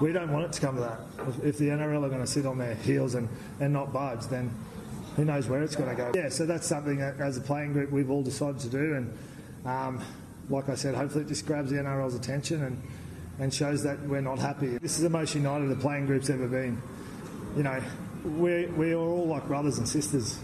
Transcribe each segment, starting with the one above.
We don't want it to come to that. If, the NRL are going to sit on their heels and, and not budge, then who knows where it's going to go. Yeah, so that's something that as a playing group we've all decided to do. And um, like I said, hopefully it just grabs the NRL's attention and, and shows that we're not happy. This is the most united the playing group's ever been. You know, we we are all like brothers and sisters.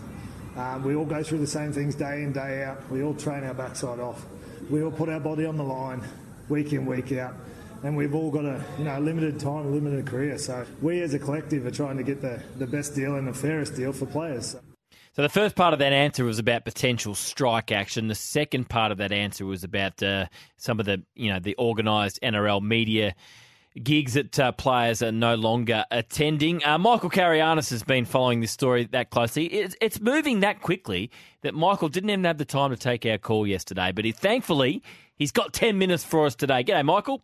Um, we all go through the same things day in, day out. We all train our backside off. We all put our body on the line week in, week out and we've all got a you know limited time, limited career. So we as a collective are trying to get the, the best deal and the fairest deal for players. So the first part of that answer was about potential strike action. The second part of that answer was about uh, some of the you know the organised NRL media gigs that uh, players are no longer attending. Uh, Michael Carayannis has been following this story that closely. It's, it's, moving that quickly that Michael didn't even have the time to take our call yesterday, but he, thankfully he's got 10 minutes for us today. G'day, Michael.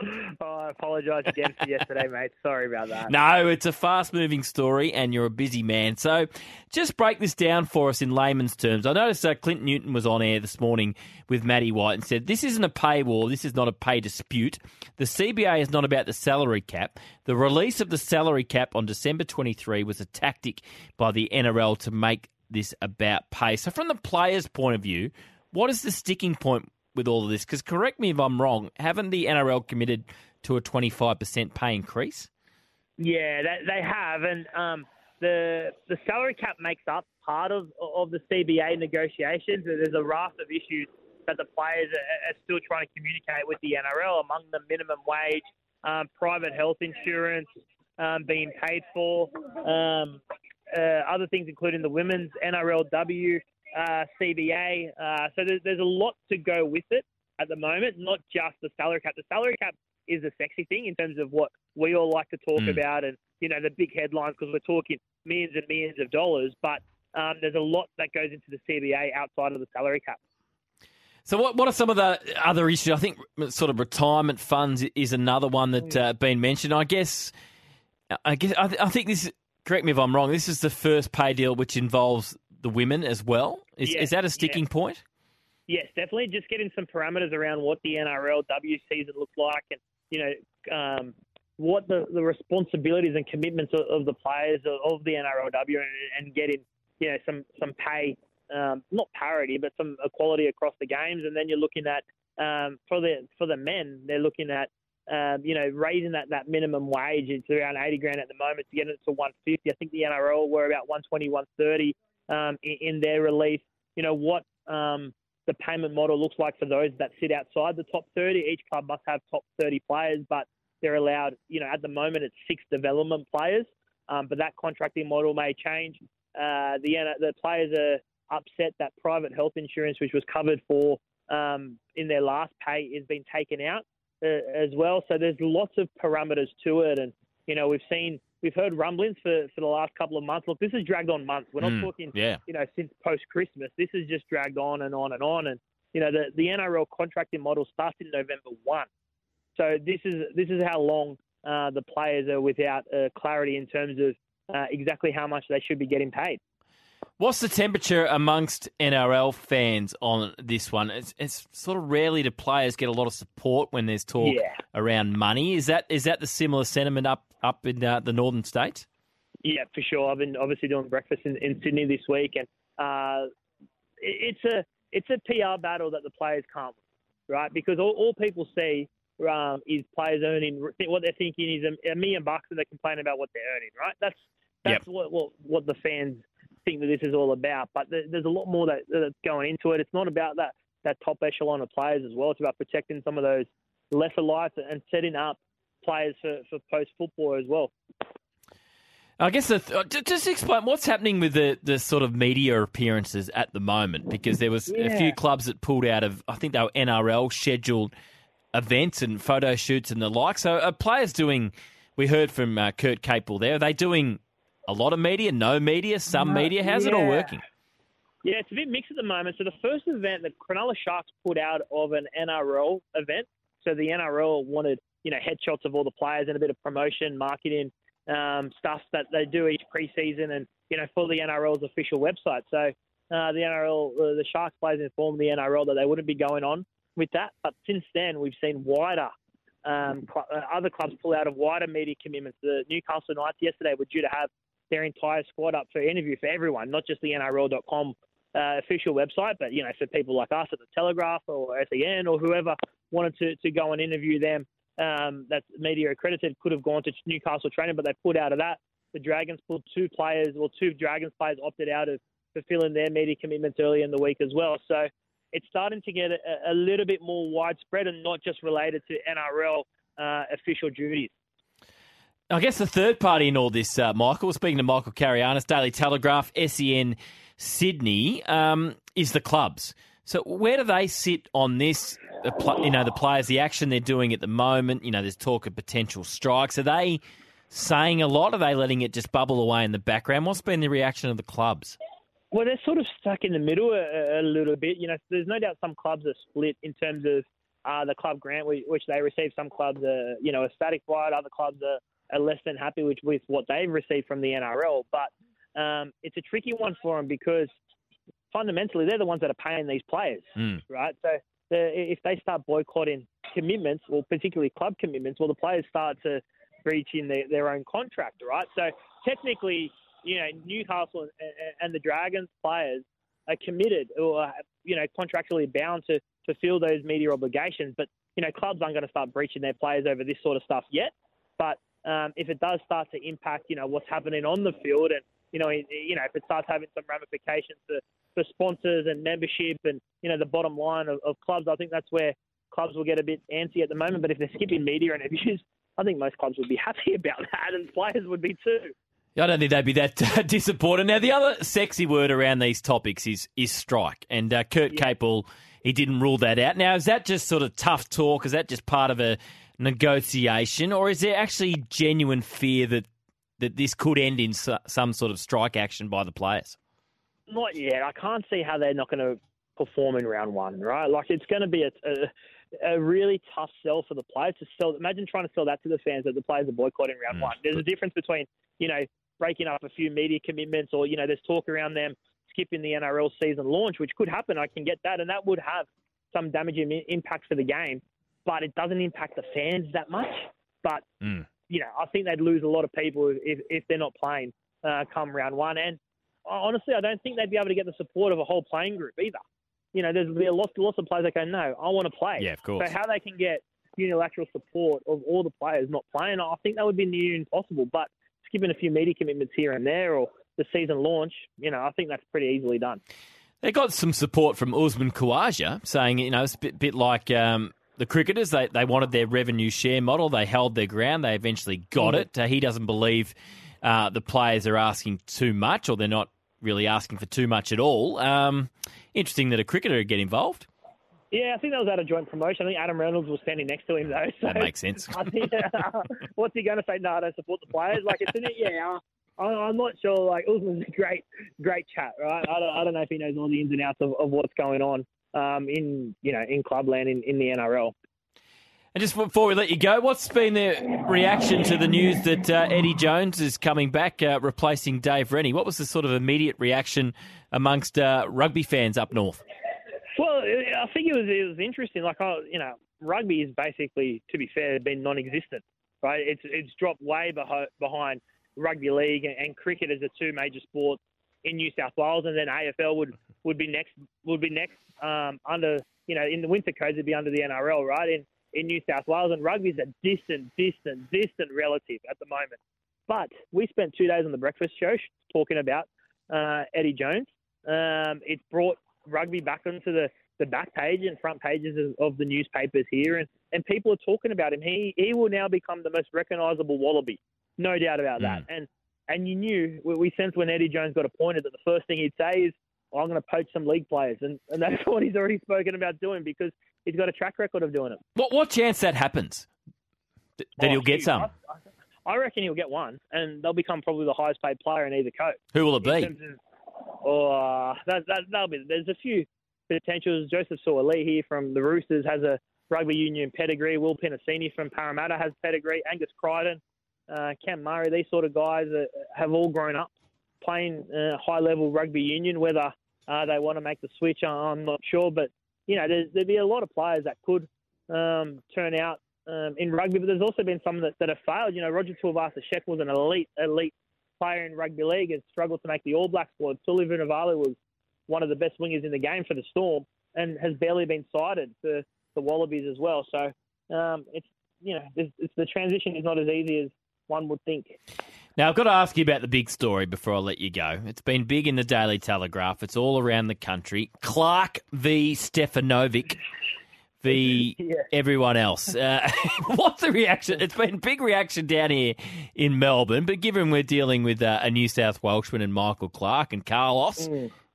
Oh, I apologise again for yesterday, mate. Sorry about that. No, it's a fast moving story and you're a busy man. So just break this down for us in layman's terms. I noticed uh, Clint Newton was on air this morning with Matty White and said, This isn't a pay war. This is not a pay dispute. The CBA is not about the salary cap. The release of the salary cap on December 23 was a tactic by the NRL to make this about pay. So, from the players' point of view, what is the sticking point with all of this? Because correct me if I'm wrong, haven't the NRL committed to a 25% pay increase? Yeah, they, they have, and um, the the salary cap makes up part of of the CBA negotiations. There's a raft of issues that the players are, are still trying to communicate with the NRL, among the minimum wage, um, private health insurance um, being paid for, um, uh, other things including the women's NRLW uh, CBA. Uh, so there's, there's a lot to go with it at the moment, not just the salary cap. The salary cap is a sexy thing in terms of what we all like to talk mm. about and, you know, the big headlines because we're talking millions and millions of dollars. But um, there's a lot that goes into the CBA outside of the salary cap. So, what what are some of the other issues? I think sort of retirement funds is another one that uh, been mentioned. I guess, I guess, I, th- I think this. Correct me if I'm wrong. This is the first pay deal which involves the women as well. Is, is that a sticking point? Yes, definitely. Just getting some parameters around what the NRLW season looks like, and you know um, what the, the responsibilities and commitments of, of the players of, of the NRLW, and, and, getting you know some some pay, um, not parity, but some equality across the games. And then you're looking at um, for the for the men, they're looking at um, you know, raising that, that minimum wage. It's around 80 grand at the moment to get it to 150. I think the NRL were about 120, 130 um, in, their release. You know what um, the payment model looks like for those that sit outside the top 30. Each club must have top 30 players, but they're allowed. You know, at the moment it's six development players, um, but that contracting model may change. Uh, the the players are upset that private health insurance, which was covered for um, in their last pay, has been taken out uh, as well. So there's lots of parameters to it, and you know we've seen we've heard rumblings for, for the last couple of months. Look, this has dragged on months. We're not mm, talking, yeah. you know, since post Christmas. This has just dragged on and on and on. And you know, the the NRL contracting model starts in November one. So this is this is how long uh, the players are without uh, clarity in terms of uh, exactly how much they should be getting paid. What's the temperature amongst NRL fans on this one? It's, it's sort of rarely do players get a lot of support when there's talk yeah. around money. Is that is that the similar sentiment up up in uh, the northern states? Yeah, for sure. I've been obviously doing breakfast in, in Sydney this week, and uh, it's a it's a PR battle that the players can't win, right? Because all, all people see um, is players earning what they're thinking is a, a, million bucks, and they complain about what they're earning, right? That's that's yep. what, what what the fans think that this is all about. But there's a lot more that, that's going into it. It's not about that that top echelon of players as well. It's about protecting some of those lesser lights and setting up players for, for post football as well. I guess the, uh, just explain what's happening with the, the sort of media appearances at the moment because there was yeah. a few clubs that pulled out of I think they were NRL scheduled events and photo shoots and the like. So are players doing? We heard from uh, Kurt Capewell there. Are they doing a lot of media, no media, some media? How's it all working? Yeah, it's a bit mixed at the moment. So the first event that Cronulla Sharks put out of an NRL event, so the NRL wanted you know headshots of all the players and a bit of promotion, marketing um, stuff that they do each preseason, and you know for the NRL's official website. So uh, the NRL, uh, the Sharks players informed the NRL that they wouldn't be going on with that. But since then, we've seen wider. Um, cl- uh, other clubs pull out of wider media commitments. The Newcastle Knights yesterday were due to have their entire squad up for interview for everyone, not just the NRL.com uh, official website, but you know, for people like us at the Telegraph or SEN or whoever wanted to, to go and interview them, um, that's media accredited, could have gone to Newcastle training, but they pulled out of that. The Dragons pulled two players, or two Dragons players opted out of fulfilling their media commitments early in the week as well. So it's starting to get a, a little bit more widespread and not just related to NRL uh, official duties. I guess the third party in all this, uh, Michael, speaking to Michael Carayannis, Daily Telegraph, SEN Sydney, um, is the clubs. So where do they sit on this? You know, the players, the action they're doing at the moment. You know, there's talk of potential strikes. Are they saying a lot? Are they letting it just bubble away in the background? What's been the reaction of the clubs? Well, they're sort of stuck in the middle a, a little bit. You know, there's no doubt some clubs are split in terms of uh, the club grant which they receive. Some clubs are, you know, ecstatic by it. Other clubs are, are less than happy with, with what they've received from the NRL. But um, it's a tricky one for them because fundamentally they're the ones that are paying these players, Mm. right? So the, if they start boycotting commitments, or particularly club commitments, well, the players start to breach in their, their own contract, right? So technically, you know, Newcastle and, and the Dragons players are committed or, you know, contractually bound to fulfill those media obligations. But, you know, clubs aren't going to start breaching their players over this sort of stuff yet. But um, if it does start to impact, you know, what's happening on the field and, you know, you know, if it starts having some ramifications for, for sponsors and membership and, you know, the bottom line of, of clubs, I think that's where clubs will get a bit antsy at the moment. But if they're skipping media interviews, I think most clubs would be happy about that and players would be too. I don't think they'd be that uh, disappointed. Now, the other sexy word around these topics is is strike, and uh, Kurt Yeah. Capewell he didn't rule that out. Now, is that just sort of tough talk? Is that just part of a negotiation, or is there actually genuine fear that that this could end in so, some sort of strike action by the players? Not yet. I can't see how they're not going to perform in round one, right? Like it's going to be a, a, a really tough sell for the players to sell. Imagine trying to sell that to the fans that the players are boycotting round Mm, one. There's a difference between you know breaking up a few media commitments, or you know there's talk around them skipping the NRL season launch, which could happen. I can get that, and that would have some damaging impact for the game, but it doesn't impact the fans that much. But Mm. you know, I think they'd lose a lot of people if if they're not playing uh, come round one. And honestly, I don't think they'd be able to get the support of a whole playing group either. You know, there's be a lot, lots of players that go, no, I want to play. Yeah, of course. So how they can get unilateral support of all the players not playing, I think that would be near impossible. But skipping a few media commitments here and there or the season launch, you know, I think that's pretty easily done. They got some support from Usman Khawaja saying, you know, it's a bit, bit like um, the cricketers. They, they wanted their revenue share model. They held their ground. They eventually got Mhm. it. Uh, he doesn't believe uh, the players are asking too much or they're not really asking for too much at all. Um, interesting that a cricketer would get involved. Yeah, I think that was at a joint promotion. I think Adam Reynolds was standing next to him though. So That makes sense. I think, what's he going to say? No, I don't support the players. Like it's in it. Yeah, I, I'm not sure. Like Usman's a great, great chat, right? I don't, I don't know if he knows all the ins and outs of, of what's going on um, in you know in clubland in, in the NRL. And just before we let you go, what's been the reaction to the news that uh, Eddie Jones is coming back, uh, replacing Dave Rennie? What was the sort of immediate reaction amongst uh, rugby fans up north? Well, I think it was it was interesting. Like, I, you know, rugby is basically, to be fair, been non-existent, right? It's it's dropped way behi- behind rugby league and, and cricket as the two major sports in New South Wales, and then AFL would, would be next would be next um, under you know in the winter codes it'd be under the NRL, right? In in New South Wales, and rugby's a distant, distant, distant relative at the moment. But we spent two days on the breakfast show talking about uh, Eddie Jones. Um, it's brought rugby back onto the, the back page and front pages of, of the newspapers here, and, and people are talking about him. He he will now become the most recognisable Wallaby, no doubt about that. And and you knew we, we sensed when Eddie Jones got appointed that the first thing he'd say is, "I'm going to poach some league players," and and that's what he's already spoken about doing because he's got a track record of doing it. What what chance that happens? Th- That Oh, he'll get some. I, I reckon he'll get one, and they'll become probably the highest paid player in either coach. Who will it be? of- Oh, that, that, that'll be. There's a few potentials. Joseph Suaalii here from the Roosters has a rugby union pedigree. Will Penisini from Parramatta has pedigree. Angus Crichton, uh, Cam Murray, these sort of guys uh, have all grown up playing uh, high level rugby union. Whether uh, they want to make the switch, I'm not sure. But you know, there'd be a lot of players that could um, turn out um, in rugby. But there's also been some that, that have failed. You know, Roger Tuivasa Sheck was an elite, elite player in rugby league and struggled to make the All Black squad. Tuli Vunivalu was one of the best wingers in the game for the Storm and has barely been sighted for the Wallabies as well. So um, it's you know it's, it's, the transition is not as easy as one would think. Now, I've got to ask you about the big story before I let you go. It's been big in the Daily Telegraph. It's all around the country. Clarke v. Stefanovic v. Yeah. everyone else. Uh, what's the reaction? It's been big reaction down here in Melbourne, but given we're dealing with uh, a New South Welshman and Michael Clarke and Carlos,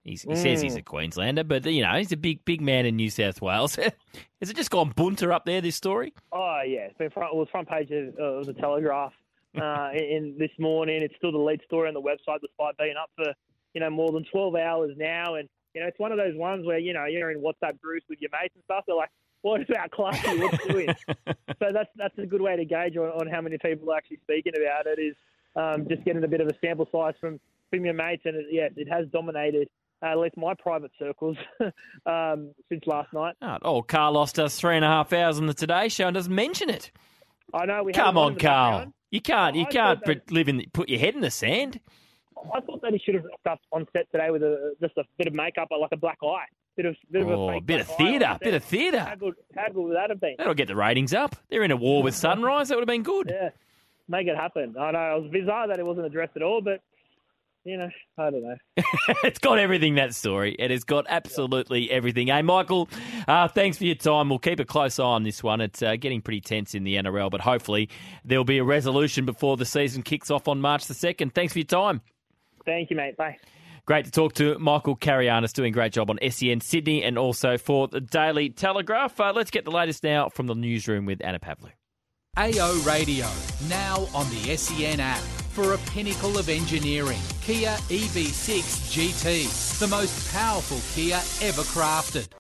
he's, he says he's a Queenslander, but you know he's a big, big man in New South Wales. Has it just gone bunter up there? This story? Oh yeah, it's been front, it was front page of, of the Telegraph uh, in, in this morning. It's still the lead story on the website, despite being up for you know more than twelve hours now. And you know it's one of those ones where you know you're in WhatsApp groups with your mates and stuff. They're like, "What about Clarky? What's doing?" so that's that's a good way to gauge on, on how many people are actually speaking about it. Is um, just getting a bit of a sample size from from your mates, and it, yeah, it has dominated. Uh, at least my private circles um, since last night. Oh, oh, Carlos us three and a half hours on the Today Show and doesn't mention it. I know we Come on, Carl. You can't. You I can't that- live in. Put your head in the sand. I thought that he should have rocked up on set today with a just a bit of makeup, like a black eye, bit of bit of Oh, a bit of black eye on theatre. Bit of How theatre. good? How good would that have been? That'll get the ratings up. They're in a war with Sunrise. That would have been good. Yeah, make it happen. I know it was bizarre that it wasn't addressed at all, but you know, I don't know. it's got everything. That story. It has got absolutely everything. Hey, Michael. Uh, thanks for your time. We'll keep a close eye on this one. It's uh, getting pretty tense in the NRL, but hopefully there'll be a resolution before the season kicks off on March the second. Thanks for your time. Thank you, mate. Bye. Great to talk to Michael Carayannis, doing a great job on SEN Sydney and also for the Daily Telegraph. Uh, let's get the latest now from the newsroom with Anna Pavlou. AO Radio, now on the SEN app. For a pinnacle of engineering, Kia EV6 GT, the most powerful Kia ever crafted.